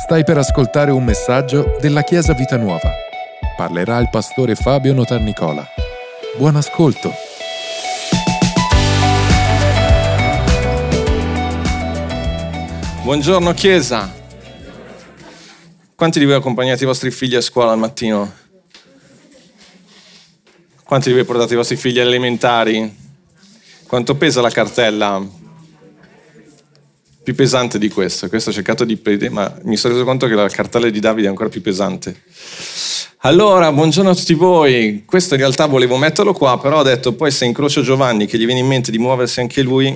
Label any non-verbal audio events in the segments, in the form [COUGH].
Stai per ascoltare un messaggio della Chiesa Vita Nuova. Parlerà il pastore Fabio Notarnicola. Buon ascolto. Buongiorno Chiesa. Quanti di voi accompagnate i vostri figli a scuola al mattino? Quanti di voi portate i vostri figli alle elementari? Quanto pesa la cartella? Più pesante di questo. Questo ho cercato di pedire, ma mi sono reso conto che la cartella di Davide è ancora più pesante. Allora, buongiorno a tutti voi. Questo in realtà volevo metterlo qua, però ho detto poi se incrocio Giovanni che gli viene in mente di muoversi anche lui,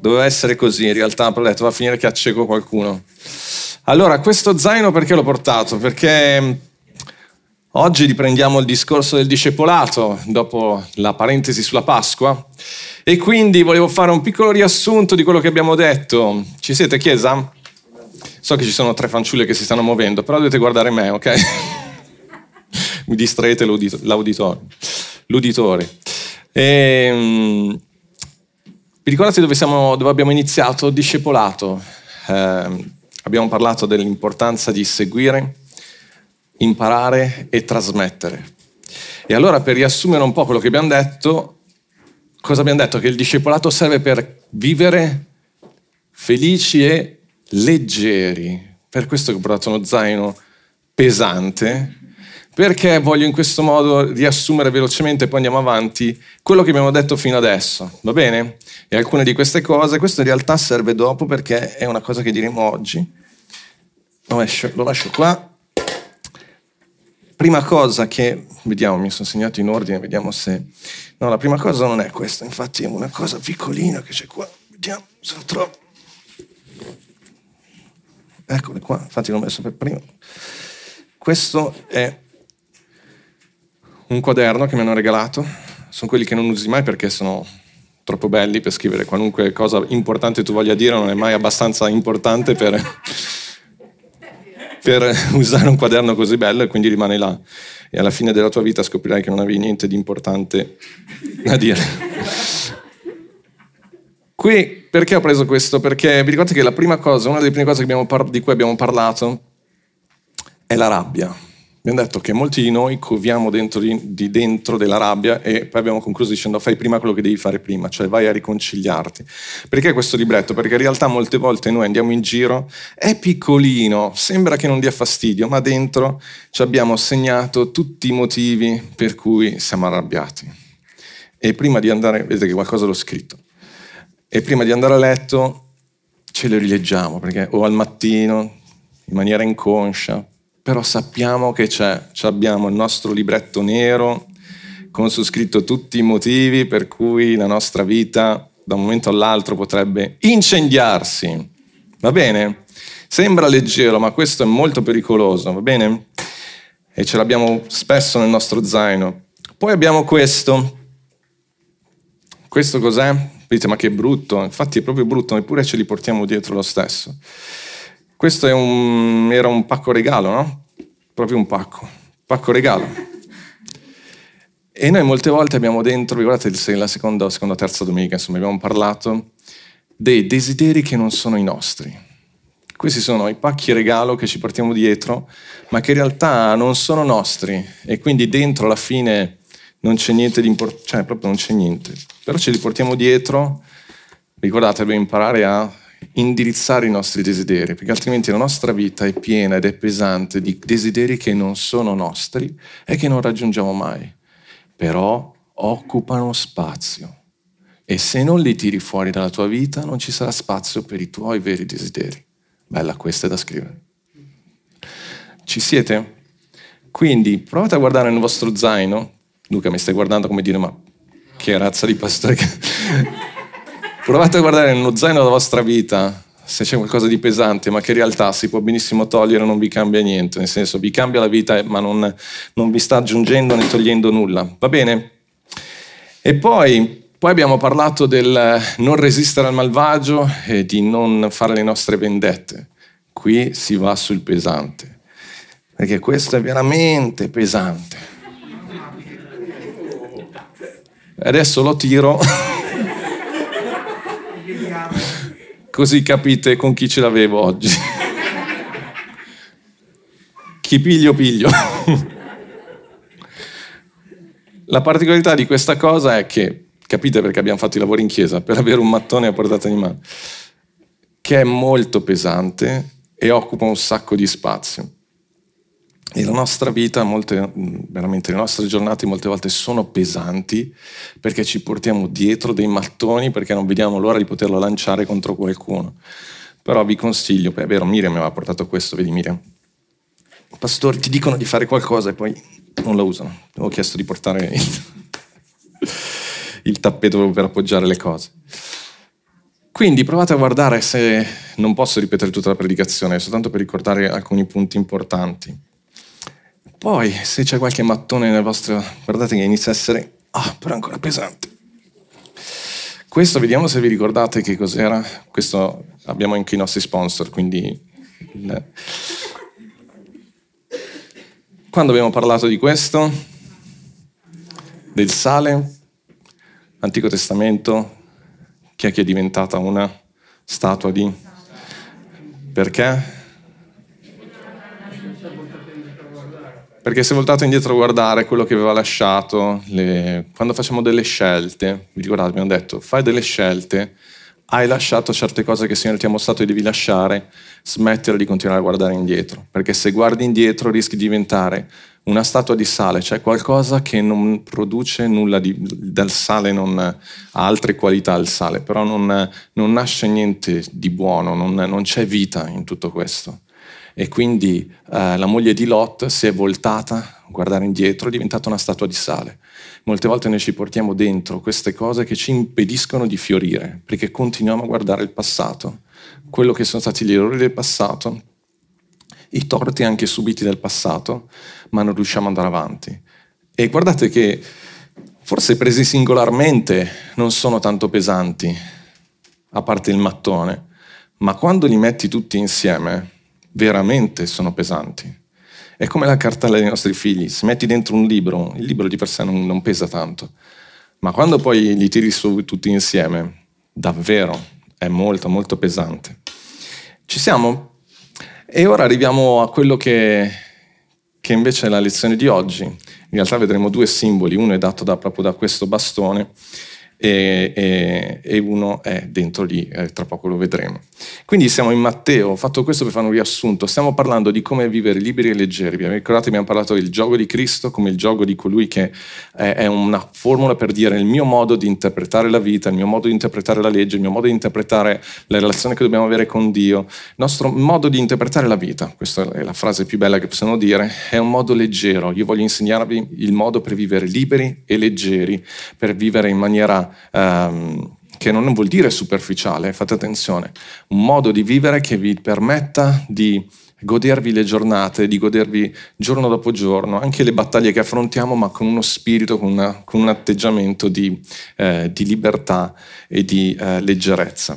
doveva essere così in realtà, però ho detto va a finire che acceco qualcuno. Allora, questo zaino perché l'ho portato? Perché oggi riprendiamo il discorso del discepolato, dopo la parentesi sulla Pasqua, e quindi volevo fare un piccolo riassunto di quello che abbiamo detto. Ci siete, Chiesa? So che ci sono tre fanciulle che si stanno muovendo, però dovete guardare me, ok? [LAUGHS] Mi distraete l'auditorio. L'uditore. E, um, vi ricordate dove, siamo, dove abbiamo iniziato? Discepolato. Eh, abbiamo parlato dell'importanza di seguire, imparare e trasmettere. E allora per riassumere un po' quello che abbiamo detto, cosa abbiamo detto? Che il discepolato serve per vivere felici e leggeri. Per questo che ho portato uno zaino pesante, perché voglio in questo modo riassumere velocemente, poi andiamo avanti, quello che abbiamo detto fino adesso, va bene? E alcune di queste cose, questo in realtà serve dopo perché è una cosa che diremo oggi. Lo lascio, lo lascio qua. Prima cosa che, vediamo, mi sono segnato in ordine, vediamo se... No, la prima cosa non è questa, infatti è una cosa piccolina che c'è qua, vediamo se lo trovo. Eccole qua, infatti l'ho messo per primo. Questo è un quaderno che mi hanno regalato, sono quelli che non usi mai perché sono troppo belli per scrivere qualunque cosa importante tu voglia dire, non è mai abbastanza importante per, per [LAUGHS] usare un quaderno così bello e quindi rimane là. E alla fine della tua vita scoprirai che non avevi niente di importante da dire. Qui perché ho preso questo? Perché vi ricordate che la prima cosa, una delle prime cose par- di cui abbiamo parlato è la rabbia Abbiamo detto che molti di noi coviamo dentro di, di, dentro della rabbia e poi abbiamo concluso dicendo fai prima quello che devi fare prima, cioè vai a riconciliarti. Perché questo libretto? Perché in realtà molte volte noi andiamo in giro, è piccolino, sembra che non dia fastidio, ma dentro ci abbiamo segnato tutti i motivi per cui siamo arrabbiati. E prima di andare, vedete che qualcosa l'ho scritto, e prima di andare a letto ce le rileggiamo, perché o al mattino, in maniera inconscia, però sappiamo che c'è, abbiamo il nostro libretto nero con su scritto tutti i motivi per cui la nostra vita da un momento all'altro potrebbe incendiarsi. Va bene? Sembra leggero, ma questo è molto pericoloso, va bene? E ce l'abbiamo spesso nel nostro zaino. Poi abbiamo questo. Questo cos'è? Dite, ma che brutto. Infatti è proprio brutto, eppure ce li portiamo dietro lo stesso. Questo un, era un pacco regalo, no? Proprio un pacco, pacco regalo. E noi molte volte abbiamo dentro, vi guardate la seconda o terza domenica, insomma, abbiamo parlato dei desideri che non sono i nostri. Questi sono i pacchi regalo che ci portiamo dietro, ma che in realtà non sono nostri e quindi dentro alla fine non c'è niente di importante, cioè proprio non c'è niente. Però ce li portiamo dietro, ricordate, dobbiamo imparare a indirizzare i nostri desideri, perché altrimenti la nostra vita è piena ed è pesante di desideri che non sono nostri e che non raggiungiamo mai, però occupano spazio. E se non li tiri fuori dalla tua vita, non ci sarà spazio per i tuoi veri desideri. Bella, questa è da scrivere. Ci siete? Quindi provate a guardare nel vostro zaino. Luca mi stai guardando come dire, ma che razza di pastore che... Provate a guardare nello zaino della vostra vita se c'è qualcosa di pesante, ma che in realtà si può benissimo togliere, non vi cambia niente, nel senso vi cambia la vita, ma non, non vi sta aggiungendo né togliendo nulla. Va bene? E poi, poi abbiamo parlato del non resistere al malvagio e di non fare le nostre vendette. Qui si va sul pesante, perché questo è veramente pesante. Adesso lo tiro. Così capite con chi ce l'avevo oggi. chi piglio piglio. La particolarità di questa cosa è che, capite perché abbiamo fatto i lavori in chiesa, per avere un mattone a portata di mano, che è molto pesante e occupa un sacco di spazio. E la nostra vita, molte, veramente le nostre giornate molte volte sono pesanti perché ci portiamo dietro dei mattoni perché non vediamo l'ora di poterlo lanciare contro qualcuno. Però vi consiglio, è vero, Miriam mi aveva portato questo, vedi Miriam? I pastori ti dicono di fare qualcosa e poi non la usano. Ho chiesto di portare il, il tappeto per appoggiare le cose. Quindi provate a guardare se non posso ripetere tutta la predicazione, soltanto per ricordare alcuni punti importanti. Poi, se c'è qualche mattone nel vostro... guardate che inizia a essere... Ah, però ancora pesante. Questo, vediamo se vi ricordate che cos'era. Questo abbiamo anche i nostri sponsor, quindi... Quando abbiamo parlato di questo, del sale, Antico Testamento, chi è che è diventata una statua di... Perché? Perché se voltate indietro a guardare quello che aveva lasciato, le... quando facciamo delle scelte, vi ricordate, abbiamo detto, fai delle scelte, hai lasciato certe cose che il Signore ti ha mostrato e devi lasciare, smettere di continuare a guardare indietro, perché se guardi indietro rischi di diventare una statua di sale, cioè qualcosa che non produce nulla di, del sale, non ha altre qualità il sale, però non, non nasce niente di buono, non, non, c'è vita in tutto questo. E quindi eh, la moglie di Lot si è voltata a guardare indietro, è diventata una statua di sale. Molte volte noi ci portiamo dentro queste cose che ci impediscono di fiorire, perché continuiamo a guardare il passato, quello che sono stati gli errori del passato, i torti anche subiti del passato, ma non riusciamo ad andare avanti. E guardate che forse presi singolarmente non sono tanto pesanti, a parte il mattone, ma quando li metti tutti insieme, veramente sono pesanti. È come la cartella dei nostri figli, se metti dentro un libro, il libro di per sé non, non pesa tanto, ma quando poi li tiri su tutti insieme, davvero è molto, molto pesante. Ci siamo? E ora arriviamo a quello che, che invece è la lezione di oggi. In realtà vedremo due simboli, uno è dato da, proprio da questo bastone e, e, e uno è dentro lì, eh, tra poco lo vedremo. Quindi siamo in Matteo, ho fatto questo per fare un riassunto, stiamo parlando di come vivere liberi e leggeri. Vi ricordate, abbiamo parlato del gioco di Cristo come il gioco di colui che è, è una formula per dire il mio modo di interpretare la vita, il mio modo di interpretare la legge, il mio modo di interpretare la relazione che dobbiamo avere con Dio, il nostro modo di interpretare la vita, questa è la frase più bella che possiamo dire, è un modo leggero. Io voglio insegnarvi il modo per vivere liberi e leggeri, per vivere in maniera ehm, che non vuol dire superficiale, fate attenzione, un modo di vivere che vi permetta di godervi le giornate, di godervi giorno dopo giorno, anche le battaglie che affrontiamo, ma con uno spirito, con, una, con un atteggiamento di, eh, di, libertà e di eh, leggerezza.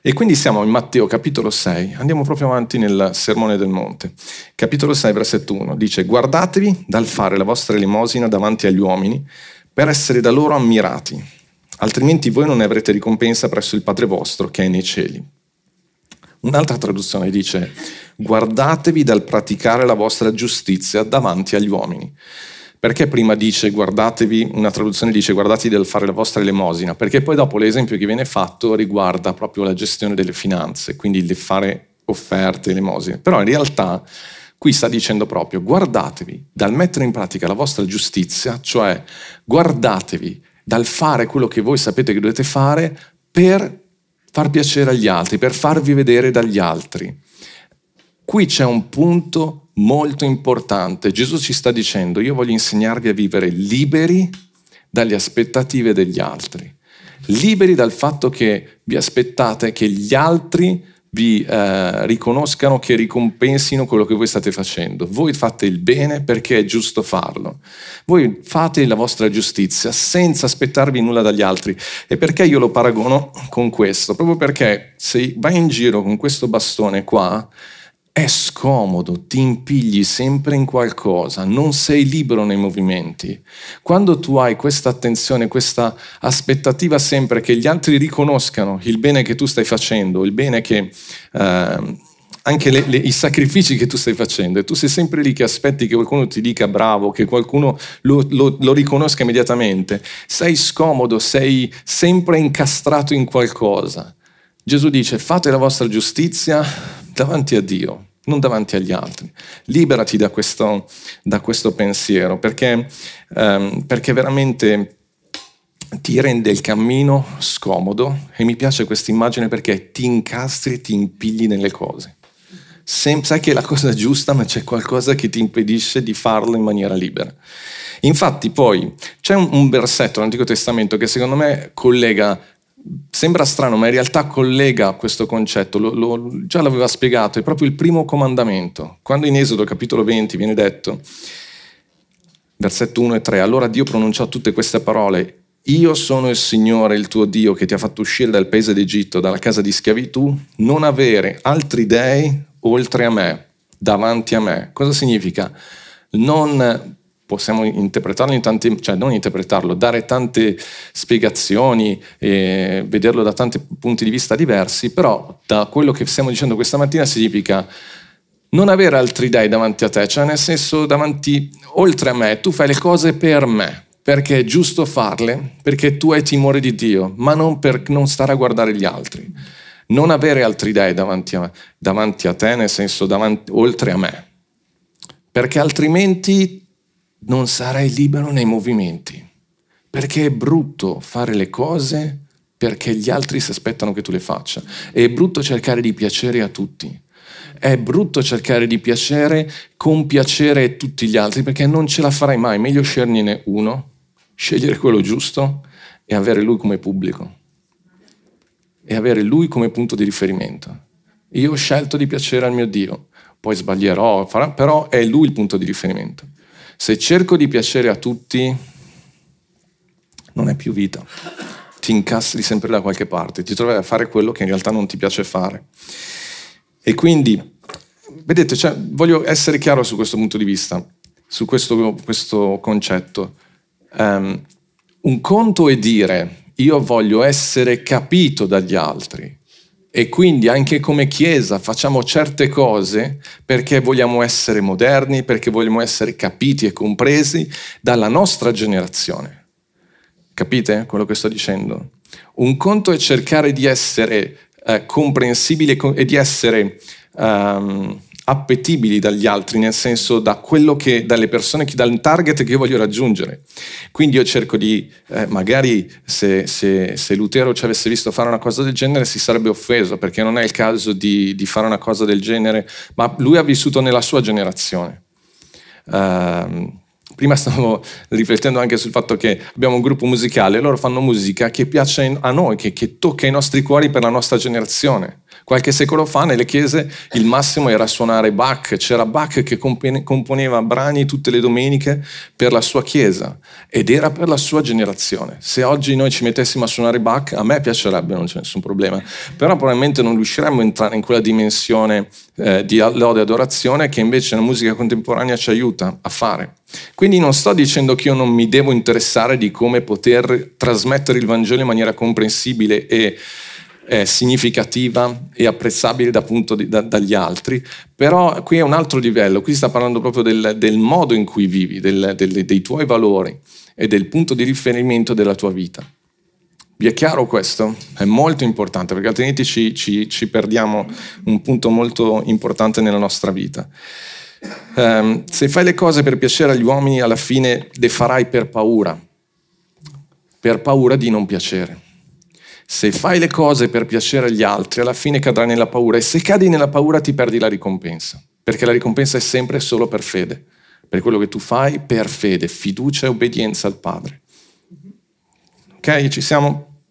E quindi siamo in Matteo capitolo 6, andiamo proprio avanti nel Sermone del Monte. Capitolo 6, versetto 1, dice guardatevi dal fare la vostra elemosina davanti agli uomini per essere da loro ammirati altrimenti voi non ne avrete ricompensa presso il Padre vostro che è nei cieli. Un'altra traduzione dice, guardatevi dal praticare la vostra giustizia davanti agli uomini. Perché prima dice guardatevi, una traduzione dice guardatevi dal fare la vostra elemosina? Perché poi dopo l'esempio che viene fatto riguarda proprio la gestione delle finanze, quindi il fare offerte, elemosine. Però in realtà qui sta dicendo proprio guardatevi dal mettere in pratica la vostra giustizia, cioè guardatevi dal fare quello che voi sapete che dovete fare per far piacere agli altri, per farvi vedere dagli altri. Qui c'è un punto molto importante. Gesù ci sta dicendo, io voglio insegnarvi a vivere liberi dalle aspettative degli altri, liberi dal fatto che vi aspettate che gli altri vi eh, riconoscano, che ricompensino quello che voi state facendo. Voi fate il bene perché è giusto farlo. Voi fate la vostra giustizia senza aspettarvi nulla dagli altri. E perché io lo paragono con questo? Proprio perché se vai in giro con questo bastone qua, è scomodo, ti impigli sempre in qualcosa, non sei libero nei movimenti. Quando tu hai questa attenzione, questa aspettativa sempre che gli altri riconoscano il bene che tu stai facendo, il bene che eh, anche le, le, i sacrifici che tu stai facendo e tu sei sempre lì che aspetti che qualcuno ti dica bravo, che qualcuno lo, lo, lo riconosca immediatamente, sei scomodo, sei sempre incastrato in qualcosa. Gesù dice fate la vostra giustizia davanti a Dio, non davanti agli altri. Liberati da questo, da questo pensiero, perché, um, perché veramente ti rende il cammino scomodo e mi piace questa immagine perché ti incastri e ti impigli nelle cose. Sem- sai che è la cosa giusta, ma c'è qualcosa che ti impedisce di farlo in maniera libera. Infatti poi c'è un, un versetto nell'Antico Testamento che secondo me collega sembra strano, ma in realtà collega questo concetto, lo, lo, già l'aveva spiegato, è proprio il primo comandamento. Quando in Esodo capitolo 20 viene detto, versetto 1 e 3, allora Dio pronunciò tutte queste parole, io sono il Signore, il tuo Dio, che ti ha fatto uscire dal paese d'Egitto, dalla casa di schiavitù, non avere altri dei oltre a me, davanti a me. Cosa significa? Non possiamo interpretarlo in tanti, cioè non interpretarlo, dare tante spiegazioni, e vederlo da tanti punti di vista diversi, però da quello che stiamo dicendo questa mattina significa non avere altri dei davanti a te, cioè nel senso davanti, oltre a me, tu fai le cose per me perché è giusto farle, perché tu hai timore di Dio, ma non per non stare a guardare gli altri. Non avere altri dei davanti a, davanti a te, nel senso davanti, oltre a me, perché altrimenti non sarai libero nei movimenti, perché è brutto fare le cose perché gli altri si aspettano che tu le faccia. È brutto cercare di piacere a tutti. È brutto cercare di piacere, compiacere tutti gli altri, perché non ce la farai mai. Meglio sceglierne uno scegliere quello giusto e avere lui come pubblico e avere lui come punto di riferimento. Io ho scelto di piacere al mio Dio, poi sbaglierò, però è lui il punto di riferimento. Se cerco di piacere a tutti, non è più vita. Ti incastri sempre da qualche parte, ti trovi a fare quello che in realtà non ti piace fare. E quindi, vedete, cioè, voglio essere chiaro su questo punto di vista, su questo, questo concetto. Um, un conto è dire io voglio essere capito dagli altri e quindi anche come Chiesa facciamo certe cose perché vogliamo essere moderni, perché vogliamo essere capiti e compresi dalla nostra generazione. Capite quello che sto dicendo? Un conto è cercare di essere eh, comprensibili e di essere um, appetibili dagli altri, nel senso da quello che, dalle persone, dal target che io voglio raggiungere. Quindi io cerco di, eh, magari se, se, se, Lutero ci avesse visto fare una cosa del genere si sarebbe offeso, perché non è il caso di, di fare una cosa del genere, ma lui ha vissuto nella sua generazione. Uh, prima stavo [LAUGHS] riflettendo anche sul fatto che abbiamo un gruppo musicale, loro fanno musica che piace a noi, che, che tocca i nostri cuori per la nostra generazione. Qualche secolo fa nelle chiese il massimo era suonare Bach, c'era Bach che componeva brani tutte le domeniche per la sua chiesa ed era per la sua generazione. Se oggi noi ci mettessimo a suonare Bach, a me piacerebbe, non c'è nessun problema, però probabilmente non riusciremmo a entrare in quella dimensione eh, di lode e adorazione che invece la musica contemporanea ci aiuta a fare. Quindi non sto dicendo che io non mi devo interessare di come poter trasmettere il Vangelo in maniera comprensibile e eh, significativa e apprezzabile da, di, da, dagli altri, però qui è un altro livello, qui sta parlando proprio del, del modo in cui vivi, del, del, dei tuoi valori e del punto di riferimento della tua vita. Vi è chiaro questo? È molto importante perché altrimenti ci, ci, ci perdiamo un punto molto importante nella nostra vita. Um, se fai le cose per piacere agli uomini, alla fine le farai per paura, per paura di non piacere. Se fai le cose per piacere agli altri, alla fine cadrai nella paura e se cadi nella paura ti perdi la ricompensa, perché la ricompensa è sempre solo per fede, per quello che tu fai per fede, fiducia e obbedienza al Padre. Ok, ci siamo?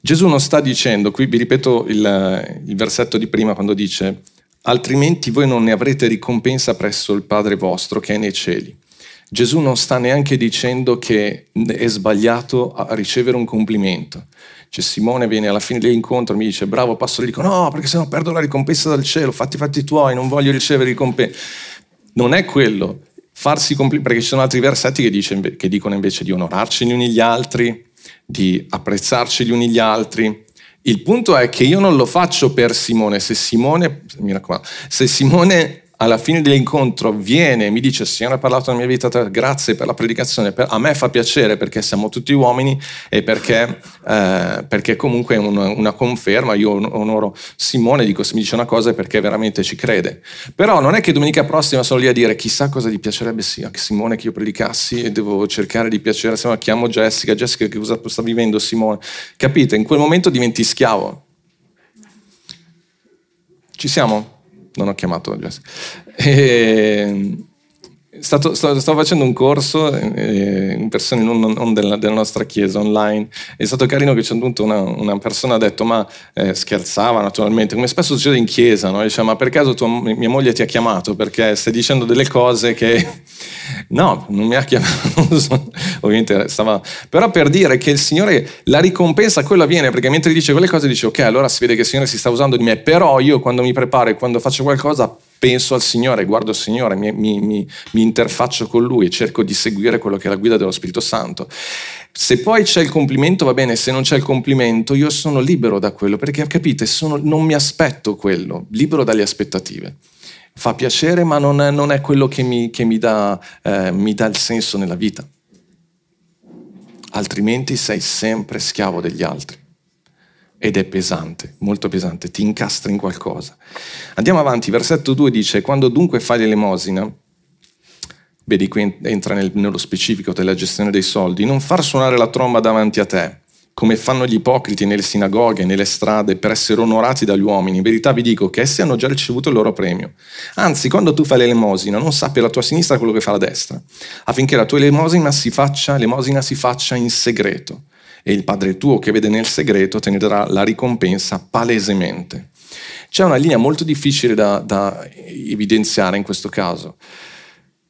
Gesù non sta dicendo, qui vi ripeto il, il versetto di prima quando dice, altrimenti voi non ne avrete ricompensa presso il Padre vostro che è nei cieli. Gesù non sta neanche dicendo che è sbagliato a ricevere un complimento. Cioè Simone viene alla fine dell'incontro e mi dice bravo pastore, dico no perché sennò perdo la ricompensa dal cielo, fatti fatti tuoi, non voglio ricevere ricompensa. Non è quello, farsi complimenti, perché ci sono altri versetti che, dice, che dicono invece di onorarci gli uni gli altri, di apprezzarci gli uni gli altri, Il punto è che io non lo faccio per Simone. Se Simone, se Simone alla fine dell'incontro viene e mi dice Signore ha parlato della mia vita, grazie per la predicazione, a me fa piacere perché siamo tutti uomini e perché, eh, perché comunque è una, una, conferma, io onoro Simone, dico se mi dice una cosa è perché veramente ci crede. Però non è che domenica prossima sono lì a dire chissà cosa gli piacerebbe sia che Simone che io predicassi e devo cercare di piacere, se no chiamo Jessica, Jessica che cosa sta vivendo Simone? Capite? In quel momento diventi schiavo. Ci siamo? Non ho chiamato Jessica. E, stato, sto, sto, facendo un corso eh, in persone non, non della, della, nostra chiesa online. È stato carino che c'è un una, una persona ha detto, ma eh, scherzava naturalmente, come spesso succede in chiesa, no? Dice, ma per caso tua, mia moglie ti ha chiamato perché stai dicendo delle cose che... [LAUGHS] No, non mi ha chiamato, [LAUGHS] ovviamente stava... Però per dire che il Signore, la ricompensa quella viene, perché mentre dice quelle cose dice, ok, allora si vede che il Signore si sta usando di me, però io quando mi preparo e quando faccio qualcosa penso al Signore, guardo il Signore, mi, mi, mi, mi interfaccio con Lui e cerco di seguire quello che è la guida dello Spirito Santo. Se poi c'è il complimento, va bene, se non c'è il complimento, io sono libero da quello, perché capite, sono, non mi aspetto quello, libero dalle aspettative. Fa piacere, ma non è, non è quello che, mi, che dà, eh, mi dà il senso nella vita. Altrimenti sei sempre schiavo degli altri ed è pesante, molto pesante, ti incastra in qualcosa. Andiamo avanti, versetto 2 dice, quando dunque fai l'elemosina, vedi qui entra nel, nello specifico della gestione dei soldi, non far suonare la tromba davanti a te, come fanno gli ipocriti nelle sinagoghe, nelle strade, per essere onorati dagli uomini. In verità vi dico che essi hanno già ricevuto il loro premio. Anzi, quando tu fai l'elemosina, non sappi la tua sinistra quello che fa la destra, affinché la tua elemosina si faccia, l'elemosina si faccia in segreto e il Padre tuo che vede nel segreto te ne darà la ricompensa palesemente. C'è una linea molto difficile da, da evidenziare in questo caso.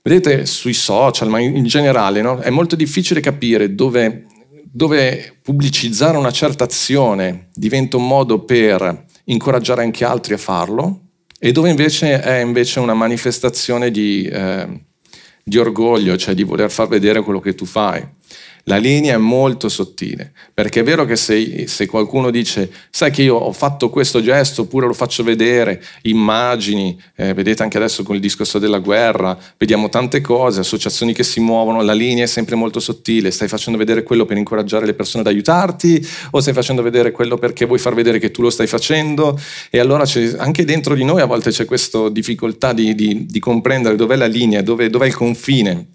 Vedete sui social, ma in generale, no? è molto difficile capire dove, dove pubblicizzare una certa azione diventa un modo per incoraggiare anche altri a farlo e dove invece è invece una manifestazione di, eh, di orgoglio, cioè di voler far vedere quello che tu fai. La linea è molto sottile, perché è vero che se, se, qualcuno dice, sai che io ho fatto questo gesto, oppure lo faccio vedere, immagini, eh, vedete anche adesso con il discorso della guerra, vediamo tante cose, associazioni che si muovono, la linea è sempre molto sottile, stai facendo vedere quello per incoraggiare le persone ad aiutarti, o stai facendo vedere quello perché vuoi far vedere che tu lo stai facendo, e allora anche dentro di noi a volte c'è questa difficoltà di, di, di comprendere dov'è la linea, dove, dov'è il confine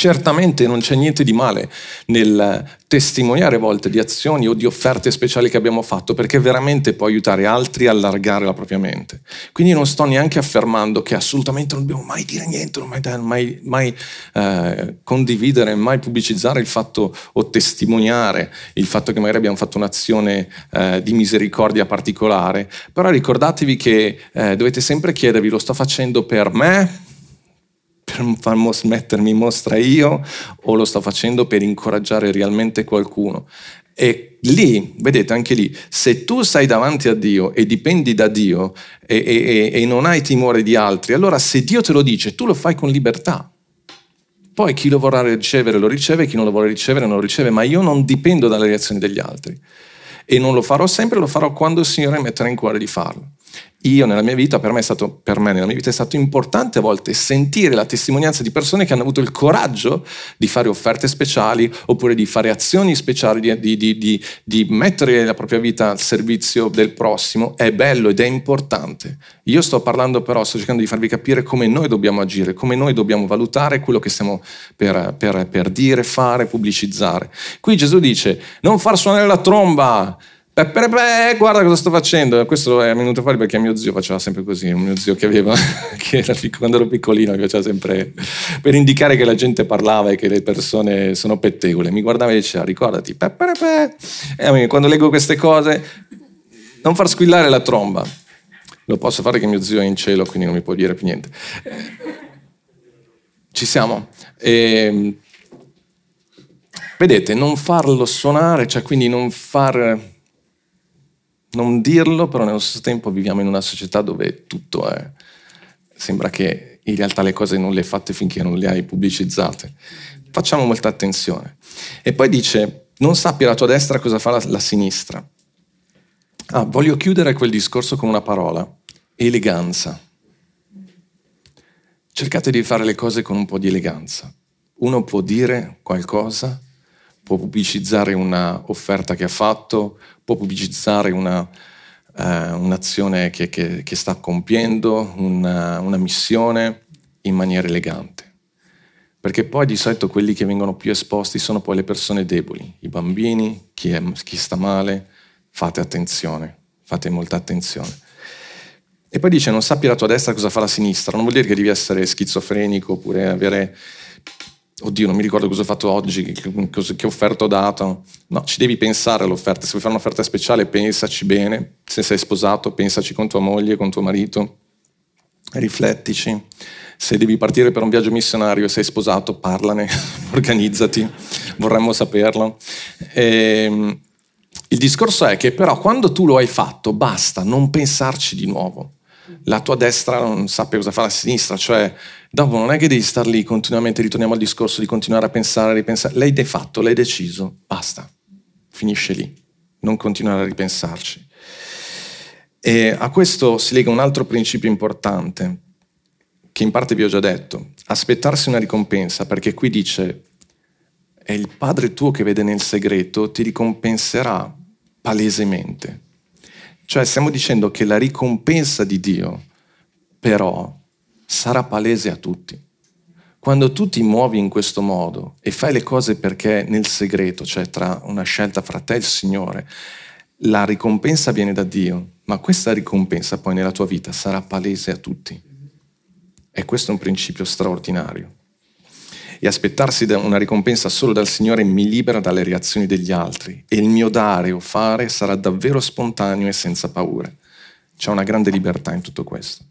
Certamente non c'è niente di male nel testimoniare a volte di azioni o di offerte speciali che abbiamo fatto, perché veramente può aiutare altri a allargare la propria mente. Quindi non sto neanche affermando che assolutamente non dobbiamo mai dire niente, non mai, mai, mai eh, condividere, mai pubblicizzare il fatto o testimoniare il fatto che magari abbiamo fatto un'azione eh, di misericordia particolare, però ricordatevi che eh, dovete sempre chiedervi lo sto facendo per me per far mettermi in mostra io o lo sto facendo per incoraggiare realmente qualcuno? E lì, vedete anche lì, se tu stai davanti a Dio e dipendi da Dio e, e, e non hai timore di altri, allora se Dio te lo dice, tu lo fai con libertà. Poi chi lo vorrà ricevere lo riceve, chi non lo vuole ricevere non lo riceve, ma io non dipendo dalle reazioni degli altri. E non lo farò sempre, lo farò quando il Signore metterà in cuore di farlo io nella mia vita, per me, stato, per me, nella mia vita è stato importante a volte sentire la testimonianza di persone che hanno avuto il coraggio di fare offerte speciali oppure di fare azioni speciali, di, di, di, di mettere la propria vita al servizio del prossimo. È bello ed è importante. Io sto parlando però, sto cercando di farvi capire come noi dobbiamo agire, come noi dobbiamo valutare quello che stiamo per, per, per dire, fare, pubblicizzare. Qui Gesù dice, non far suonare la tromba Peppe, pepe, guarda cosa sto facendo. Questo è venuto fuori perché mio zio faceva sempre così. Mio zio che aveva, [LAUGHS] che era, quando ero piccolino, mi faceva sempre per indicare che la gente parlava e che le persone sono pettegole. Mi guardava e diceva: Ricordati, pepe. E quando leggo queste cose, non far squillare la tromba. Lo posso fare che mio zio è in cielo, quindi non mi può dire più niente. Ci siamo. E, ehm, vedete, non farlo suonare, cioè quindi non far non dirlo, però nello stesso tempo viviamo in una società dove tutto è... Sembra che in realtà le cose non le hai fatte finché non le hai pubblicizzate. Facciamo molta attenzione. E poi dice, non sappi la tua destra cosa fa la, la sinistra. Ah, voglio chiudere quel discorso con una parola, eleganza. Cercate di fare le cose con un po' di eleganza. Uno può dire qualcosa, può pubblicizzare un'offerta che ha fatto, può pubblicizzare una, uh, un'azione che, che, che, sta compiendo, una, una missione in maniera elegante. Perché poi di solito quelli che vengono più esposti sono poi le persone deboli, i bambini, chi, è, chi sta male, fate attenzione, fate molta attenzione. E poi dice non sappi la tua destra cosa fa la sinistra, non vuol dire che devi essere schizofrenico oppure avere, oddio non mi ricordo cosa ho fatto oggi, che, che offerta ho dato, no, ci devi pensare all'offerta, se vuoi fare un'offerta speciale pensaci bene, se sei sposato pensaci con tua moglie, con tuo marito, riflettici, se devi partire per un viaggio missionario e sei sposato parlane, [LAUGHS] organizzati, vorremmo saperlo. E, ehm, il discorso è che però quando tu lo hai fatto basta non pensarci di nuovo. La tua destra non sappia cosa fa la sinistra, cioè dopo non è che devi star lì continuamente, ritorniamo al discorso di continuare a pensare, a ripensare. Lei hai fatto, l'hai deciso, basta, finisce lì, non continuare a ripensarci. E a questo si lega un altro principio importante, che in parte vi ho già detto, aspettarsi una ricompensa, perché qui dice, è il Padre tuo che vede nel segreto, ti ricompenserà palesemente. Cioè stiamo dicendo che la ricompensa di Dio però sarà palese a tutti. Quando tu ti muovi in questo modo e fai le cose perché nel segreto, cioè tra una scelta fra te e il Signore, la ricompensa viene da Dio, ma questa ricompensa poi nella tua vita sarà palese a tutti. E questo è un principio straordinario e aspettarsi una ricompensa solo dal Signore mi libera dalle reazioni degli altri e il mio dare o fare sarà davvero spontaneo e senza paure. C'è una grande libertà in tutto questo.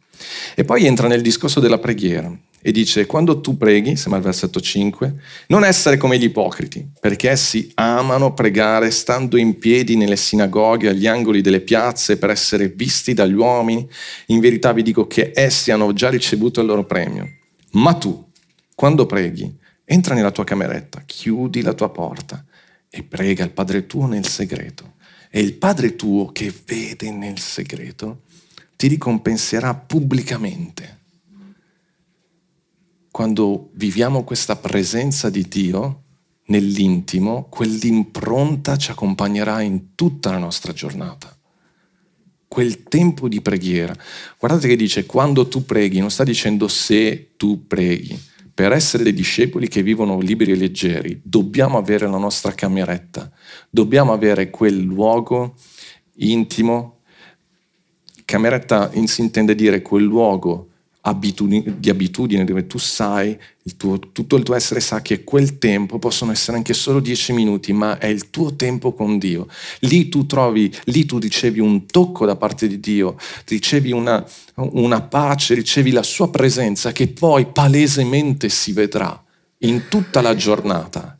E poi entra nel discorso della preghiera e dice, quando tu preghi, sembra il versetto 5, non essere come gli ipocriti, perché essi amano pregare stando in piedi nelle sinagoghe, agli angoli delle piazze, per essere visti dagli uomini. In verità vi dico che essi hanno già ricevuto il loro premio. Ma tu, quando preghi, entra nella tua cameretta, chiudi la tua porta e prega il Padre tuo nel segreto. E il Padre tuo che vede nel segreto ti ricompenserà pubblicamente. Quando viviamo questa presenza di Dio nell'intimo, quell'impronta ci accompagnerà in tutta la nostra giornata quel tempo di preghiera. Guardate che dice quando tu preghi, non sta dicendo se tu preghi per essere dei discepoli che vivono liberi e leggeri, dobbiamo avere la nostra cameretta, dobbiamo avere quel luogo intimo. Cameretta si intende dire quel luogo abitudine, di abitudine dove tu sai, il tuo, tutto il tuo essere sa che quel tempo possono essere anche solo dieci minuti, ma è il tuo tempo con Dio. Lì tu trovi, lì tu ricevi un tocco da parte di Dio, ricevi una, una pace, ricevi la sua presenza che poi palesemente si vedrà in tutta la giornata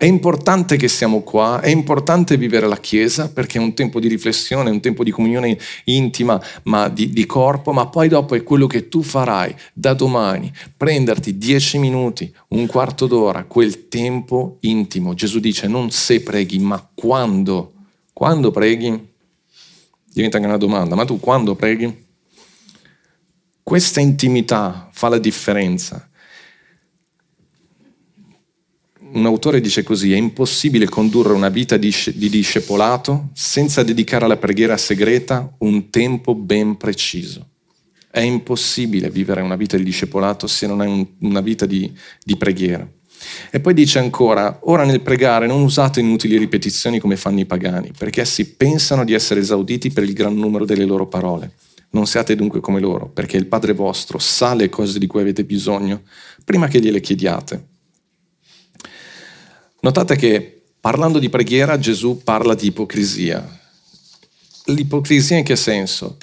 è importante che siamo qua, è importante vivere la Chiesa perché è un tempo di riflessione, un tempo di comunione intima, ma di, di, corpo, ma poi dopo è quello che tu farai da domani, prenderti dieci minuti, un quarto d'ora, quel tempo intimo. Gesù dice non se preghi, ma quando. Quando preghi? Diventa anche una domanda, ma tu quando preghi? Questa intimità fa la differenza un autore dice così, è impossibile condurre una vita di, di discepolato senza dedicare alla preghiera segreta un tempo ben preciso. È impossibile vivere una vita di discepolato se non hai un, una vita di, di preghiera. E poi dice ancora, ora nel pregare non usate inutili ripetizioni come fanno i pagani, perché essi pensano di essere esauditi per il gran numero delle loro parole. Non siate dunque come loro, perché il Padre vostro sa le cose di cui avete bisogno prima che gliele chiediate. Notate che parlando di preghiera Gesù parla di ipocrisia. L'ipocrisia in che senso?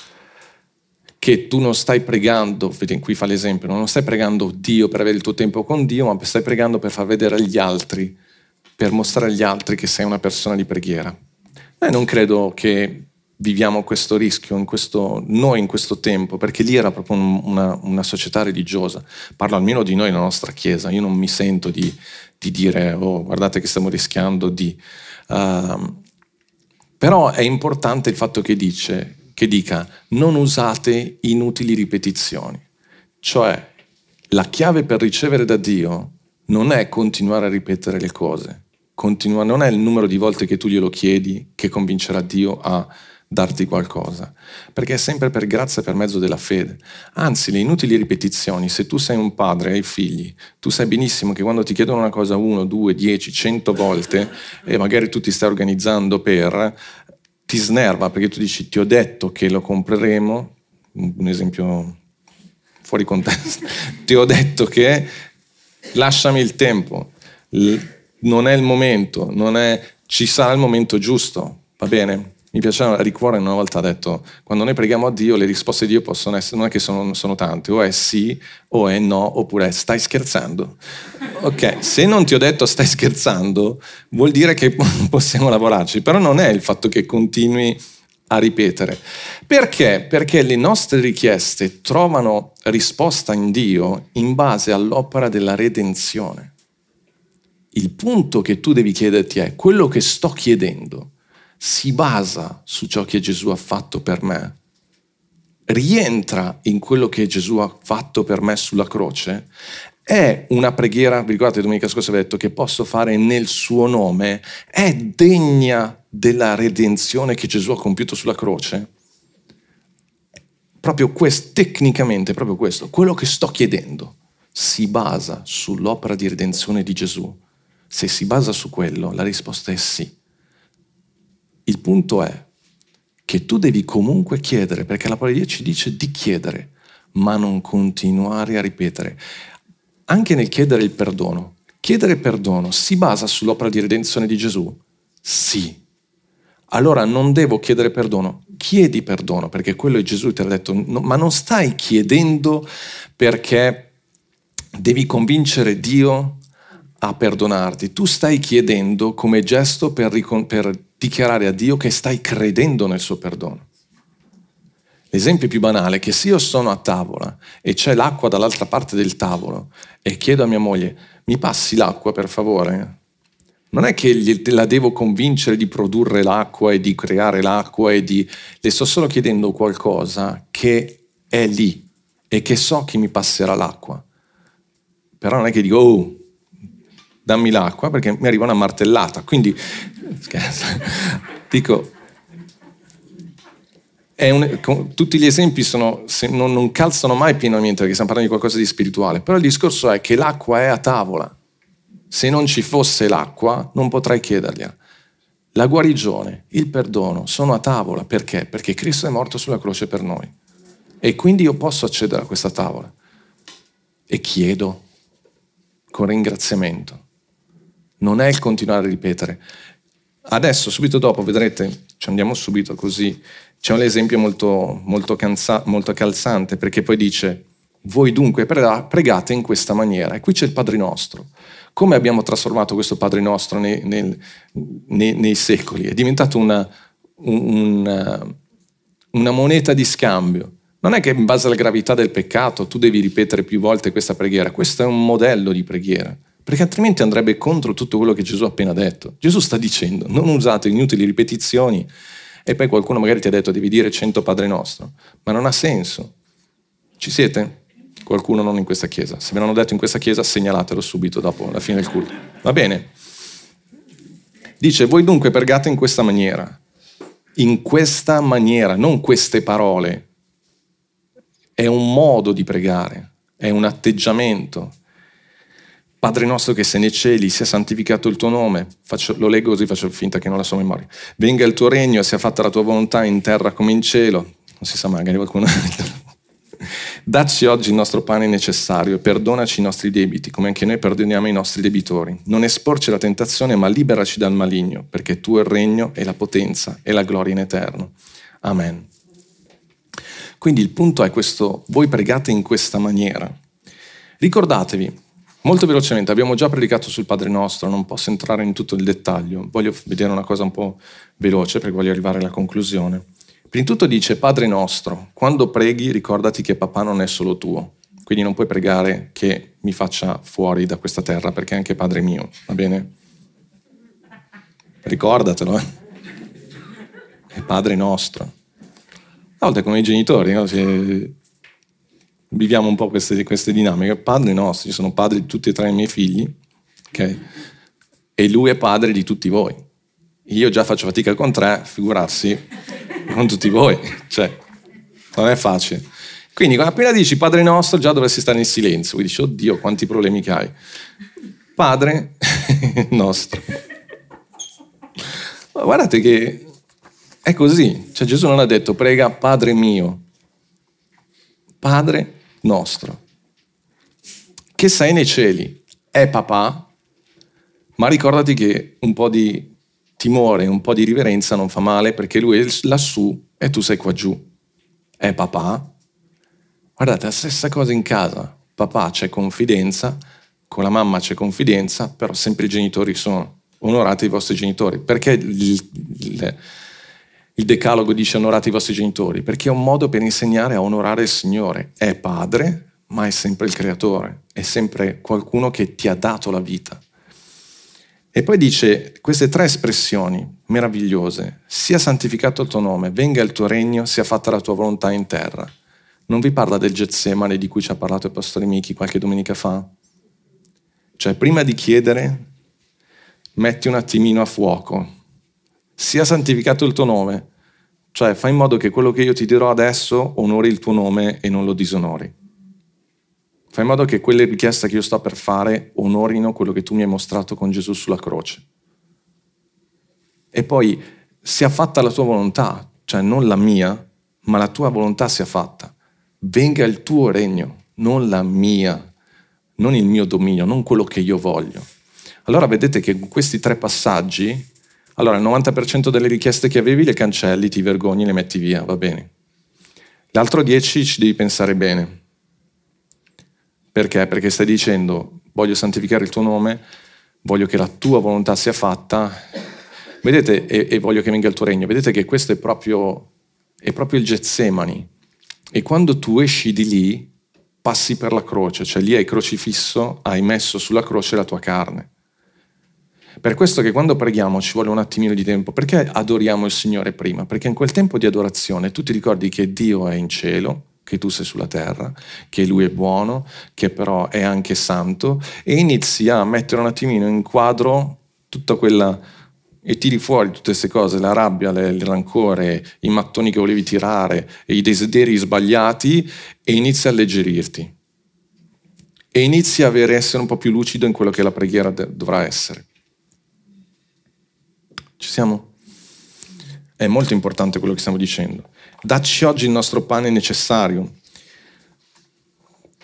Che tu non stai pregando, qui fa l'esempio, non stai pregando Dio per avere il tuo tempo con Dio, ma stai pregando per far vedere agli altri, per mostrare agli altri che sei una persona di preghiera. E non credo che viviamo questo rischio in questo, noi in questo tempo, perché lì era proprio una, una, società religiosa. Parlo almeno di noi, la nostra Chiesa. Io non mi sento di, di dire, oh, guardate che stiamo rischiando di, uh, Però è importante il fatto che, dice, che dica non usate inutili ripetizioni. Cioè, la chiave per ricevere da Dio non è continuare a ripetere le cose, Continua, non è il numero di volte che tu glielo chiedi che convincerà Dio a darti qualcosa, perché è sempre per grazia per mezzo della fede. Anzi, le inutili ripetizioni, se tu sei un padre e hai figli, tu sai benissimo che quando ti chiedono una cosa uno, due, dieci, cento volte e magari tu ti stai organizzando per, ti snerva perché tu dici ti ho detto che lo compreremo, un esempio fuori contesto, [LAUGHS] ti ho detto che lasciami il tempo, non è il momento, non è, ci sarà il momento giusto, va bene? Mi piaceva, Rick Warren una volta ha detto, quando noi preghiamo a Dio, le risposte di Dio possono essere, non è che sono, sono tante, o è sì, o è no, oppure è stai scherzando. Ok, se non ti ho detto stai scherzando, vuol dire che [LAUGHS] possiamo lavorarci, però non è il fatto che continui a ripetere. Perché? Perché le nostre richieste trovano risposta in Dio in base all'opera della redenzione. Il punto che tu devi chiederti è quello che sto chiedendo si basa su ciò che Gesù ha fatto per me? Rientra in quello che Gesù ha fatto per me sulla croce? È una preghiera, vi ricordate domenica scorsa ho detto che posso fare nel suo nome? È degna della redenzione che Gesù ha compiuto sulla croce? Proprio questo, tecnicamente, proprio questo, quello che sto chiedendo si basa sull'opera di redenzione di Gesù. Se si basa su quello, la risposta è sì. Il punto è che tu devi comunque chiedere, perché la parola di Dio ci dice di chiedere, ma non continuare a ripetere. Anche nel chiedere il perdono. Chiedere perdono si basa sull'opera di redenzione di Gesù? Sì. Allora non devo chiedere perdono, chiedi perdono, perché quello è Gesù ti ha detto, no, ma non stai chiedendo perché devi convincere Dio a perdonarti, tu stai chiedendo come gesto per, per dichiarare a Dio che stai credendo nel suo perdono. L'esempio più banale è che se io sono a tavola e c'è l'acqua dall'altra parte del tavolo e chiedo a mia moglie, mi passi l'acqua per favore? Non è che la devo convincere di produrre l'acqua e di creare l'acqua e di... Le sto solo chiedendo qualcosa che è lì e che so che mi passerà l'acqua. Però non è che dico, oh, dammi l'acqua perché mi arriva una martellata. Quindi, scherzo, dico, un, tutti gli esempi sono, non, non, calzano mai pienamente perché stiamo parlando di qualcosa di spirituale, però il discorso è che l'acqua è a tavola. Se non ci fosse l'acqua non potrei chiedergliela. La guarigione, il perdono sono a tavola perché? Perché Cristo è morto sulla croce per noi. E quindi io posso accedere a questa tavola e chiedo con ringraziamento non è il continuare a ripetere. Adesso, subito dopo, vedrete, ci andiamo subito così, c'è un esempio molto, molto, canza, molto calzante, perché poi dice, voi dunque pregate in questa maniera. E qui c'è il Padre nostro. Come abbiamo trasformato questo Padre nostro nei, nei, nei, nei secoli? È diventato una, una, una moneta di scambio. Non è che in base alla gravità del peccato tu devi ripetere più volte questa preghiera, questo è un modello di preghiera perché altrimenti andrebbe contro tutto quello che Gesù ha appena detto. Gesù sta dicendo, non usate inutili ripetizioni e poi qualcuno magari ti ha detto devi dire cento Padre Nostro, ma non ha senso. Ci siete? Qualcuno non in questa chiesa. Se ve l'hanno detto in questa chiesa, segnalatelo subito dopo la fine del culto. Va bene? Dice, voi dunque pregate in questa maniera. In questa maniera, non queste parole. È un modo di pregare, è un atteggiamento, Padre nostro che sei nei cieli, sia santificato il tuo nome. Faccio, lo leggo così faccio finta che non la so memoria. Venga il tuo regno, sia fatta la tua volontà in terra come in cielo. Non si sa magari qualcuno. [LAUGHS] Dacci oggi il nostro pane necessario e perdonaci i nostri debiti, come anche noi perdoniamo i nostri debitori. Non esporci la tentazione, ma liberaci dal maligno, perché tu è il regno e la potenza e la gloria in eterno. Amen. Quindi il punto è questo, voi pregate in questa maniera. Ricordatevi, Molto velocemente, abbiamo già predicato sul Padre nostro, non posso entrare in tutto il dettaglio, voglio vedere una cosa un po' veloce perché voglio arrivare alla conclusione. Prima di tutto dice Padre nostro, quando preghi ricordati che papà non è solo tuo, quindi non puoi pregare che mi faccia fuori da questa terra perché è anche Padre mio, va bene? Ricordatelo. Eh? è Padre nostro. A volte come i genitori, no? Viviamo un po' queste, queste dinamiche. Padre nostro, io sono padre di tutti e tre i miei figli, okay? e lui è padre di tutti voi. Io già faccio fatica con tre, figurarsi con tutti voi. Cioè, non è facile. Quindi appena dici Padre nostro già dovresti stare in silenzio, quindi dici oddio quanti problemi che hai. Padre [LAUGHS] nostro. Ma guardate che è così, cioè Gesù non ha detto prega Padre mio, Padre nostro, che sei nei cieli, è papà, ma ricordati che un po' di timore, un po' di riverenza non fa male perché lui è lassù e tu sei qua giù. È papà, Guardate, la stessa cosa in casa. Papà c'è confidenza, con la mamma c'è confidenza, però sempre i genitori sono onorati i vostri genitori. Perché il, il, il decalogo dice onorate i vostri genitori? Perché è un modo per insegnare a onorare il Signore. È padre, ma è sempre il creatore, è sempre qualcuno che ti ha dato la vita. E poi dice queste tre espressioni meravigliose, sia santificato il tuo nome, venga il tuo regno, sia fatta la tua volontà in terra non vi parla del Getsemane di cui ci ha parlato il pastore Michi qualche domenica fa? Cioè, prima di chiedere, metti un attimino a fuoco. Sia santificato il tuo nome, cioè fai in modo che quello che io ti dirò adesso onori il tuo nome e non lo disonori. Fai in modo che quelle richieste che io sto per fare onorino quello che tu mi hai mostrato con Gesù sulla croce. E poi sia fatta la tua volontà, cioè non la mia, ma la tua volontà sia fatta venga il tuo regno, non la mia, non il mio dominio, non quello che io voglio. Allora vedete che questi tre passaggi, allora il 90% delle richieste che avevi le cancelli, ti vergogni, le metti via, va bene. L'altro 10 ci devi pensare bene. Perché? Perché stai dicendo, voglio santificare il tuo nome, voglio che la tua volontà sia fatta, vedete, e, e voglio che venga il tuo regno. Vedete che questo è proprio, è proprio il Getsemani e quando tu esci di lì, passi per la croce, cioè lì hai crocifisso, hai messo sulla croce la tua carne. Per questo che quando preghiamo ci vuole un attimino di tempo. Perché adoriamo il Signore prima? Perché in quel tempo di adorazione tu ti ricordi che Dio è in cielo, che tu sei sulla terra, che Lui è buono, che però è anche santo, e inizi a mettere un attimino in quadro tutta quella e tiri fuori tutte queste cose, la rabbia, il rancore, i mattoni che volevi tirare, i desideri sbagliati e inizi a alleggerirti. E inizi a essere un po' più lucido in quello che la preghiera dovrà essere. Ci siamo? È molto importante quello che stiamo dicendo. Dacci oggi il nostro pane necessario.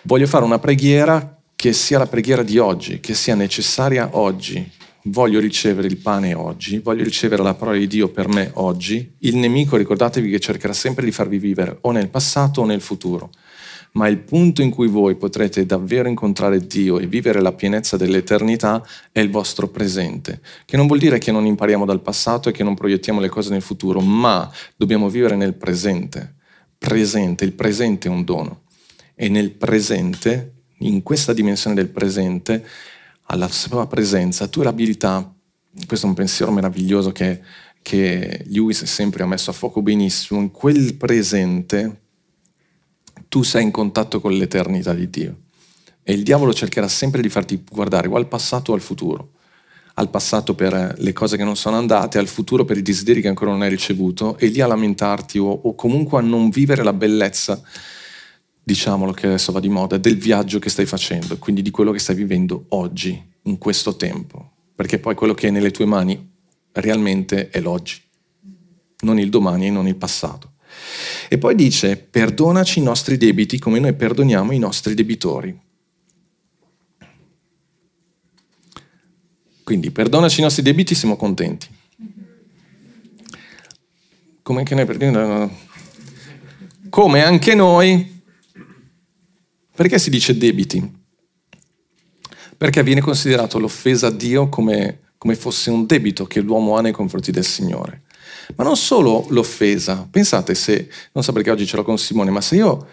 Voglio fare una preghiera che sia la preghiera di oggi, che sia necessaria oggi, voglio ricevere il pane oggi, voglio ricevere la parola di Dio per me oggi, il nemico ricordatevi che cercherà sempre di farvi vivere o nel passato o nel futuro. Ma il punto in cui voi potrete davvero incontrare Dio e vivere la pienezza dell'eternità è il vostro presente, che non vuol dire che non impariamo dal passato e che non proiettiamo le cose nel futuro, ma dobbiamo vivere nel presente. Presente, il presente è un dono. E nel presente, in questa dimensione del presente, alla sua presenza, tu hai l'abilità, questo è un pensiero meraviglioso che, che Lewis sempre ha messo a fuoco benissimo, in quel presente tu sei in contatto con l'eternità di Dio. E il diavolo cercherà sempre di farti guardare o al passato o al futuro. Al passato per le cose che non sono andate, al futuro per i desideri che ancora non hai ricevuto, e lì a lamentarti o, o comunque a non vivere la bellezza diciamolo che adesso va di moda, del viaggio che stai facendo, quindi di quello che stai vivendo oggi, in questo tempo, perché poi quello che è nelle tue mani realmente è l'oggi, non il domani e non il passato. E poi dice, perdonaci i nostri debiti come noi perdoniamo i nostri debitori. Quindi perdonaci i nostri debiti, siamo contenti. Come anche noi perdoniamo? Come anche noi perché si dice debiti? Perché viene considerato l'offesa a Dio come, come fosse un debito che l'uomo ha nei confronti del Signore. Ma non solo l'offesa, pensate se, non so perché oggi ce l'ho con Simone, ma se io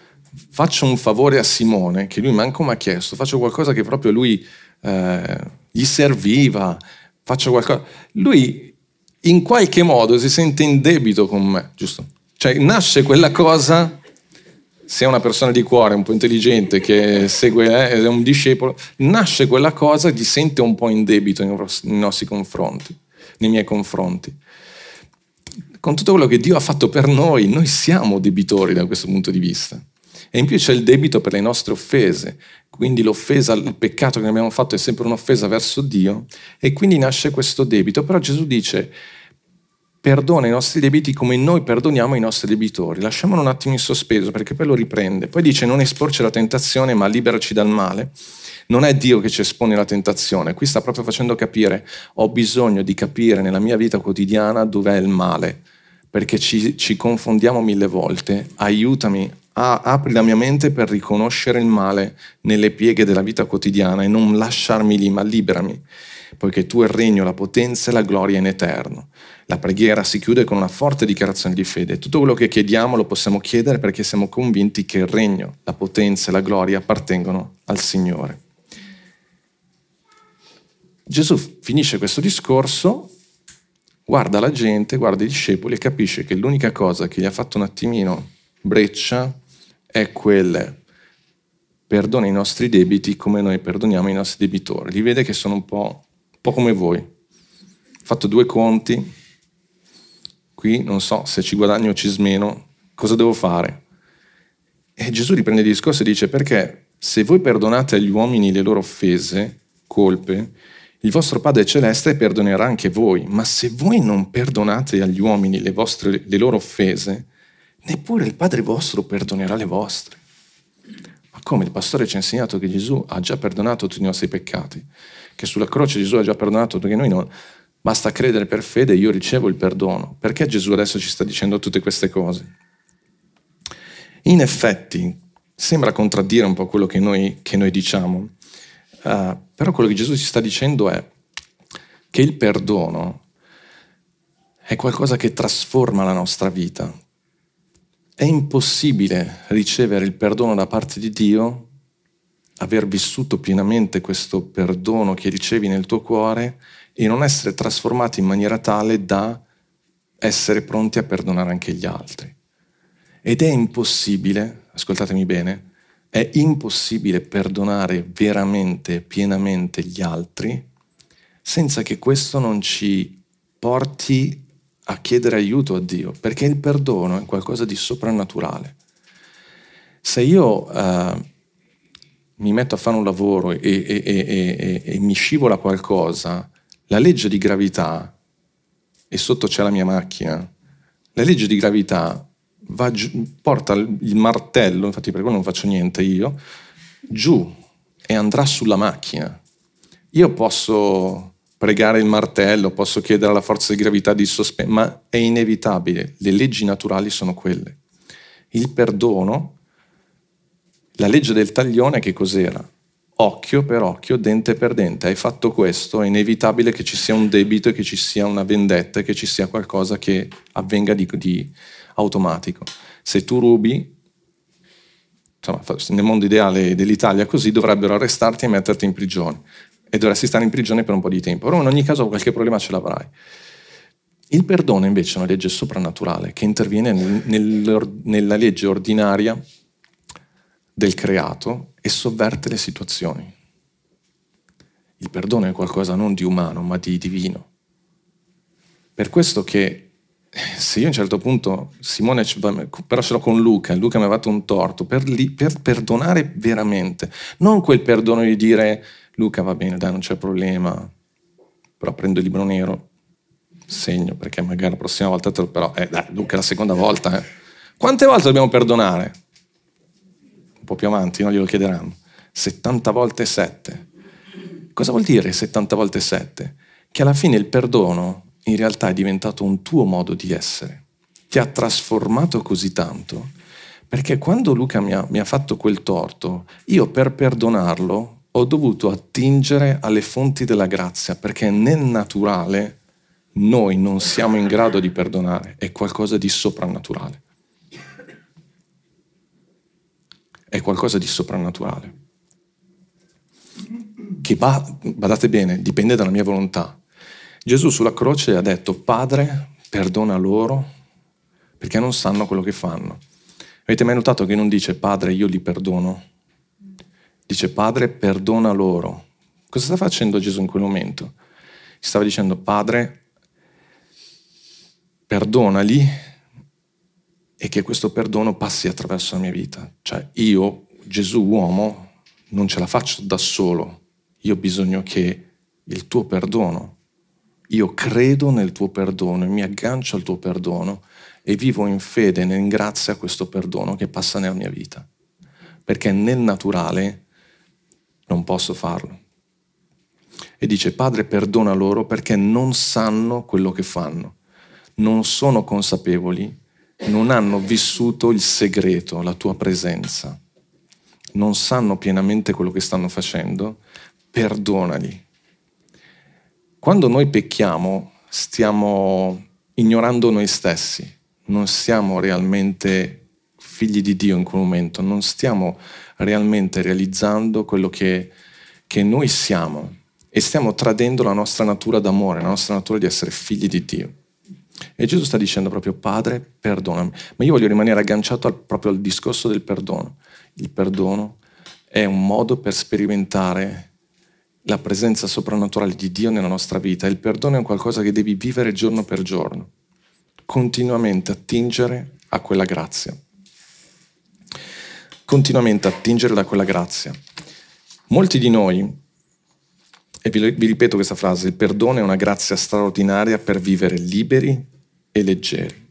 faccio un favore a Simone, che lui manco mi ha chiesto, faccio qualcosa che proprio lui eh, gli serviva, faccio qualcosa, lui in qualche modo si sente in debito con me, giusto? Cioè nasce quella cosa, se è una persona di cuore, un po' intelligente, che segue, eh, è un discepolo, nasce quella cosa e ti sente un po' in debito nei nostri confronti, nei miei confronti. Con tutto quello che Dio ha fatto per noi, noi siamo debitori da questo punto di vista. E in più c'è il debito per le nostre offese, quindi l'offesa, il peccato che abbiamo fatto è sempre un'offesa verso Dio e quindi nasce questo debito. Però Gesù dice, perdona i nostri debiti come noi perdoniamo i nostri debitori. Lasciamolo un attimo in sospeso perché poi lo riprende. Poi dice non esporci alla tentazione ma liberaci dal male. Non è Dio che ci espone alla tentazione, qui sta proprio facendo capire, ho bisogno di capire nella mia vita quotidiana dov'è il male, perché ci, ci confondiamo mille volte, aiutami a, apri la mia mente per riconoscere il male nelle pieghe della vita quotidiana e non lasciarmi lì, ma liberami, poiché tu il regno, la potenza e la gloria in eterno. La preghiera si chiude con una forte dichiarazione di fede. Tutto quello che chiediamo lo possiamo chiedere perché siamo convinti che il regno, la potenza e la gloria appartengono al Signore. Gesù finisce questo discorso, guarda la gente, guarda i discepoli e capisce che l'unica cosa che gli ha fatto un attimino breccia è quel perdona i nostri debiti come noi perdoniamo i nostri debitori. Li vede che sono un po', un po come voi. Ho fatto due conti, qui non so se ci guadagno o ci smeno, cosa devo fare? E Gesù riprende il discorso e dice perché se voi perdonate agli uomini le loro offese, colpe, il vostro Padre Celeste perdonerà anche voi, ma se voi non perdonate agli uomini le, vostre, le loro offese, neppure il Padre vostro perdonerà le vostre. Ma come il pastore ci ha insegnato che Gesù ha già perdonato tutti i nostri peccati, che sulla croce Gesù ha già perdonato, perché noi non, basta credere per fede e io ricevo il perdono. Perché Gesù adesso ci sta dicendo tutte queste cose? In effetti, sembra contraddire un po' quello che noi, che noi diciamo, uh, però quello che Gesù ci sta dicendo è che il perdono è qualcosa che trasforma la nostra vita, è impossibile ricevere il perdono da parte di Dio, aver vissuto pienamente questo perdono che ricevi nel tuo cuore e non essere trasformati in maniera tale da essere pronti a perdonare anche gli altri. Ed è impossibile, ascoltatemi bene, è impossibile perdonare veramente, pienamente gli altri senza che questo non ci porti a chiedere aiuto a Dio, perché il perdono è qualcosa di soprannaturale. Se io uh, mi metto a fare un lavoro e, e, e, e, mi scivola qualcosa, la legge di gravità, e sotto c'è la mia macchina, la legge di gravità giù, porta il martello, infatti per quello non faccio niente io, giù e andrà sulla macchina. Io posso pregare il martello, posso chiedere alla forza di gravità di sospendere, ma è inevitabile, le leggi naturali sono quelle. Il perdono, la legge del taglione che cos'era? Occhio per occhio, dente per dente. Hai fatto questo, è inevitabile che ci sia un debito, che ci sia una vendetta, che ci sia qualcosa che avvenga di, di automatico. Se tu rubi, insomma, nel mondo ideale dell'Italia così, dovrebbero arrestarti e metterti in prigione e dovresti stare in prigione per un po' di tempo. Però in ogni caso qualche problema ce l'avrai. Il perdono invece è una legge soprannaturale che interviene nel, nella legge ordinaria del creato e sovverte le situazioni. Il perdono è qualcosa non di umano, ma di divino. Per questo che se io a un certo punto, Simone, però ce l'ho con Luca, Luca mi ha fatto un torto, per, li, per perdonare veramente, non quel perdono di dire Luca va bene, dai, non c'è problema, però prendo il libro nero, segno, perché magari la prossima volta te lo... Però, eh, dai, Luca è la seconda volta, eh. Quante volte dobbiamo perdonare? Un po' più avanti, non glielo chiederanno. 70 volte 7. Cosa vuol dire 70 volte 7? Che alla fine il perdono in realtà è diventato un tuo modo di essere. Ti ha trasformato così tanto, perché quando Luca mi ha, mi ha fatto quel torto, io per perdonarlo ho dovuto attingere alle fonti della grazia, perché nel naturale noi non siamo in grado di perdonare, è qualcosa di soprannaturale. È qualcosa di soprannaturale. Che, badate bene, dipende dalla mia volontà. Gesù sulla croce ha detto, Padre, perdona loro perché non sanno quello che fanno. Avete mai notato che non dice, Padre, io li perdono? Dice, Padre, perdona loro. Cosa sta facendo Gesù in quel momento? Stava dicendo, Padre, perdonali e che questo perdono passi attraverso la mia vita. Cioè io, Gesù uomo, non ce la faccio da solo. Io ho bisogno che il tuo perdono, io credo nel tuo perdono e mi aggancio al tuo perdono e vivo in fede e in grazia a questo perdono che passa nella mia vita. Perché nel naturale non posso farlo. E dice, Padre, perdona loro perché non sanno quello che fanno, non sono consapevoli non hanno vissuto il segreto, la tua presenza, non sanno pienamente quello che stanno facendo, perdonali. Quando noi pecchiamo stiamo ignorando noi stessi, non siamo realmente figli di Dio in quel momento, non stiamo realmente realizzando quello che, che noi siamo e stiamo tradendo la nostra natura d'amore, la nostra natura di essere figli di Dio. E Gesù sta dicendo proprio, Padre, perdonami. Ma io voglio rimanere agganciato al, proprio al discorso del perdono. Il perdono è un modo per sperimentare la presenza soprannaturale di Dio nella nostra vita. Il perdono è qualcosa che devi vivere giorno per giorno, continuamente attingere a quella grazia. Continuamente attingere da quella grazia. Molti di noi e vi ripeto questa frase, il perdono è una grazia straordinaria per vivere liberi e leggeri.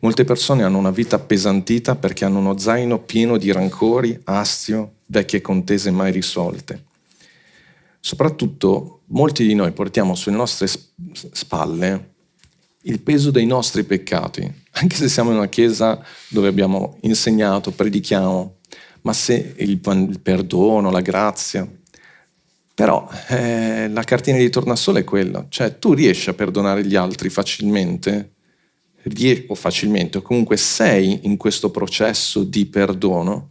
Molte persone hanno una vita appesantita perché hanno uno zaino pieno di rancori, astio, vecchie contese mai risolte. Soprattutto molti di noi portiamo sulle nostre spalle il peso dei nostri peccati, anche se siamo in una chiesa dove abbiamo insegnato, predichiamo, ma se il, il perdono, la grazia, però eh, la cartina di tornasole è quella, cioè tu riesci a perdonare gli altri facilmente, o facilmente, o comunque sei in questo processo di perdono,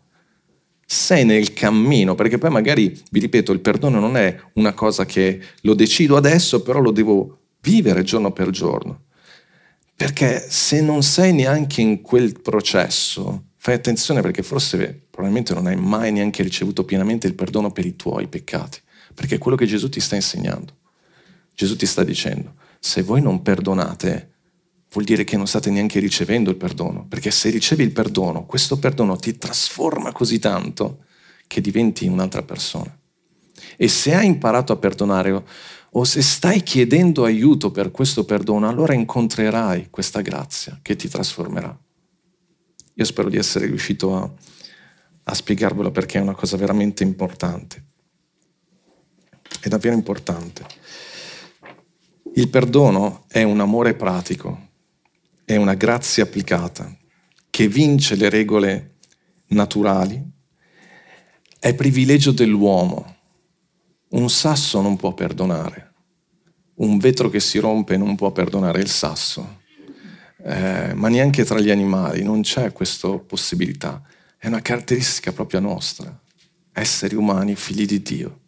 sei nel cammino, perché poi magari, vi ripeto, il perdono non è una cosa che lo decido adesso, però lo devo vivere giorno per giorno. Perché se non sei neanche in quel processo, fai attenzione perché forse probabilmente non hai mai neanche ricevuto pienamente il perdono per i tuoi peccati perché è quello che Gesù ti sta insegnando. Gesù ti sta dicendo, se voi non perdonate, vuol dire che non state neanche ricevendo il perdono, perché se ricevi il perdono, questo perdono ti trasforma così tanto che diventi un'altra persona. E se hai imparato a perdonare o se stai chiedendo aiuto per questo perdono, allora incontrerai questa grazia che ti trasformerà. Io spero di essere riuscito a, a spiegarvelo perché è una cosa veramente importante è davvero importante. Il perdono è un amore pratico, è una grazia applicata che vince le regole naturali, è privilegio dell'uomo. Un sasso non può perdonare, un vetro che si rompe non può perdonare il sasso, eh, ma neanche tra gli animali non c'è questa possibilità. È una caratteristica propria nostra, esseri umani, figli di Dio.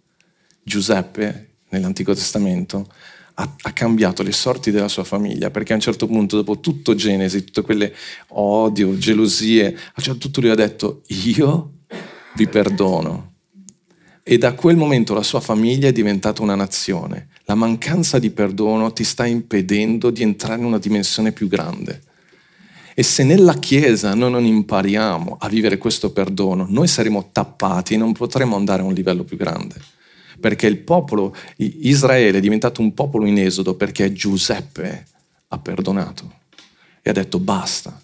Giuseppe, nell'Antico Testamento, ha, ha, cambiato le sorti della sua famiglia, perché a un certo punto, dopo tutto Genesi, tutte quelle odio, gelosie, a un certo punto lui ha detto, io vi perdono. E da quel momento la sua famiglia è diventata una nazione. La mancanza di perdono ti sta impedendo di entrare in una dimensione più grande. E se nella Chiesa noi non impariamo a vivere questo perdono, noi saremo tappati e non potremo andare a un livello più grande perché il popolo, Israele è diventato un popolo in esodo perché Giuseppe ha perdonato e ha detto basta,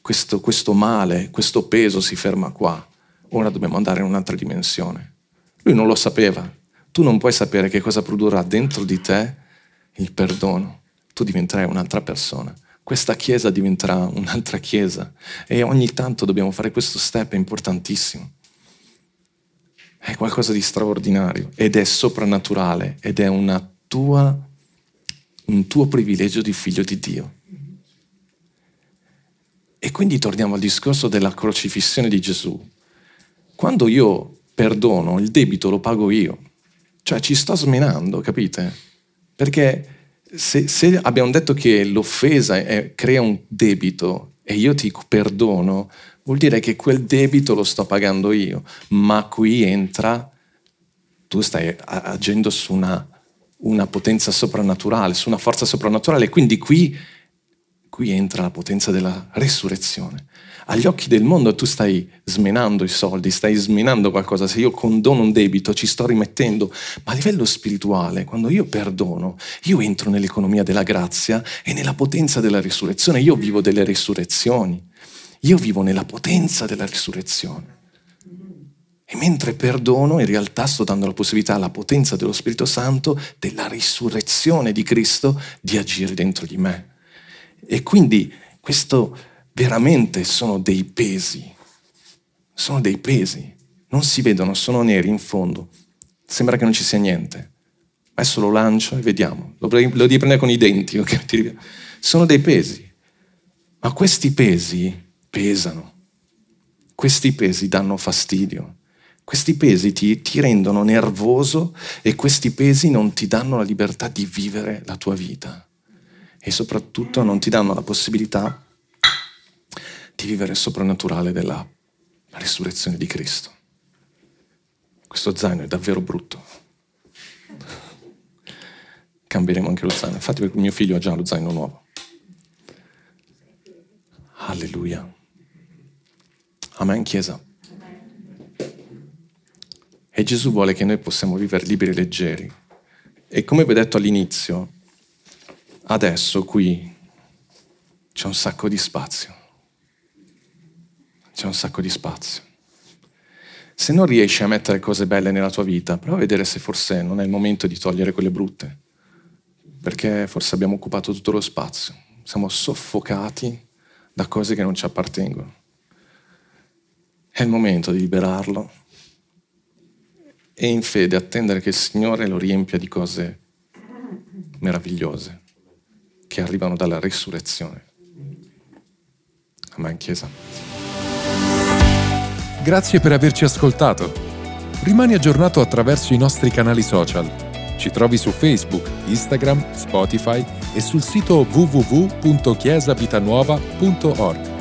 questo, questo male, questo peso si ferma qua, ora dobbiamo andare in un'altra dimensione. Lui non lo sapeva, tu non puoi sapere che cosa produrrà dentro di te il perdono, tu diventerai un'altra persona. Questa chiesa diventerà un'altra chiesa. E ogni tanto dobbiamo fare questo step, importantissimo. È qualcosa di straordinario ed è soprannaturale ed è tua, un tuo privilegio di figlio di Dio. E quindi torniamo al discorso della crocifissione di Gesù. Quando io perdono, il debito lo pago io. Cioè ci sto smenando, capite? Perché se, se abbiamo detto che l'offesa è, crea un debito e io ti perdono, vuol dire che quel debito lo sto pagando io, ma qui entra, tu stai agendo su una, una potenza soprannaturale, su una forza soprannaturale, quindi qui, qui entra la potenza della resurrezione. Agli occhi del mondo tu stai smenando i soldi, stai smenando qualcosa, se io condono un debito ci sto rimettendo, ma a livello spirituale, quando io perdono, io entro nell'economia della grazia e nella potenza della risurrezione, io vivo delle risurrezioni, io vivo nella potenza della risurrezione. E mentre perdono, in realtà sto dando la possibilità alla potenza dello Spirito Santo, della risurrezione di Cristo, di agire dentro di me. E quindi questo veramente sono dei pesi. Sono dei pesi. Non si vedono, sono neri in fondo. Sembra che non ci sia niente. Adesso lo lancio e vediamo. Lo, lo devi prendere con i denti. Okay? [LAUGHS] Sono dei pesi. Ma questi pesi pesano. Questi pesi danno fastidio. Questi pesi ti, ti, rendono nervoso e questi pesi non ti danno la libertà di vivere la tua vita. E soprattutto non ti danno la possibilità di vivere il soprannaturale della risurrezione di Cristo. Questo zaino è davvero brutto. Cambieremo anche lo zaino. Infatti mio figlio ha già lo zaino nuovo. Alleluia. Amen, Chiesa. E Gesù vuole che noi possiamo vivere liberi e leggeri. E come vi ho detto all'inizio, adesso qui c'è un sacco di spazio c'è un sacco di spazio. Se non riesci a mettere cose belle nella tua vita, prova a vedere se forse non è il momento di togliere quelle brutte, perché forse abbiamo occupato tutto lo spazio, siamo soffocati da cose che non ci appartengono. È il momento di liberarlo e in fede attendere che il Signore lo riempia di cose meravigliose che arrivano dalla risurrezione. Amen, Chiesa. Grazie per averci ascoltato. Rimani aggiornato attraverso i nostri canali social. Ci trovi su Facebook, Instagram, Spotify e sul sito www.chiesavitanuova.org.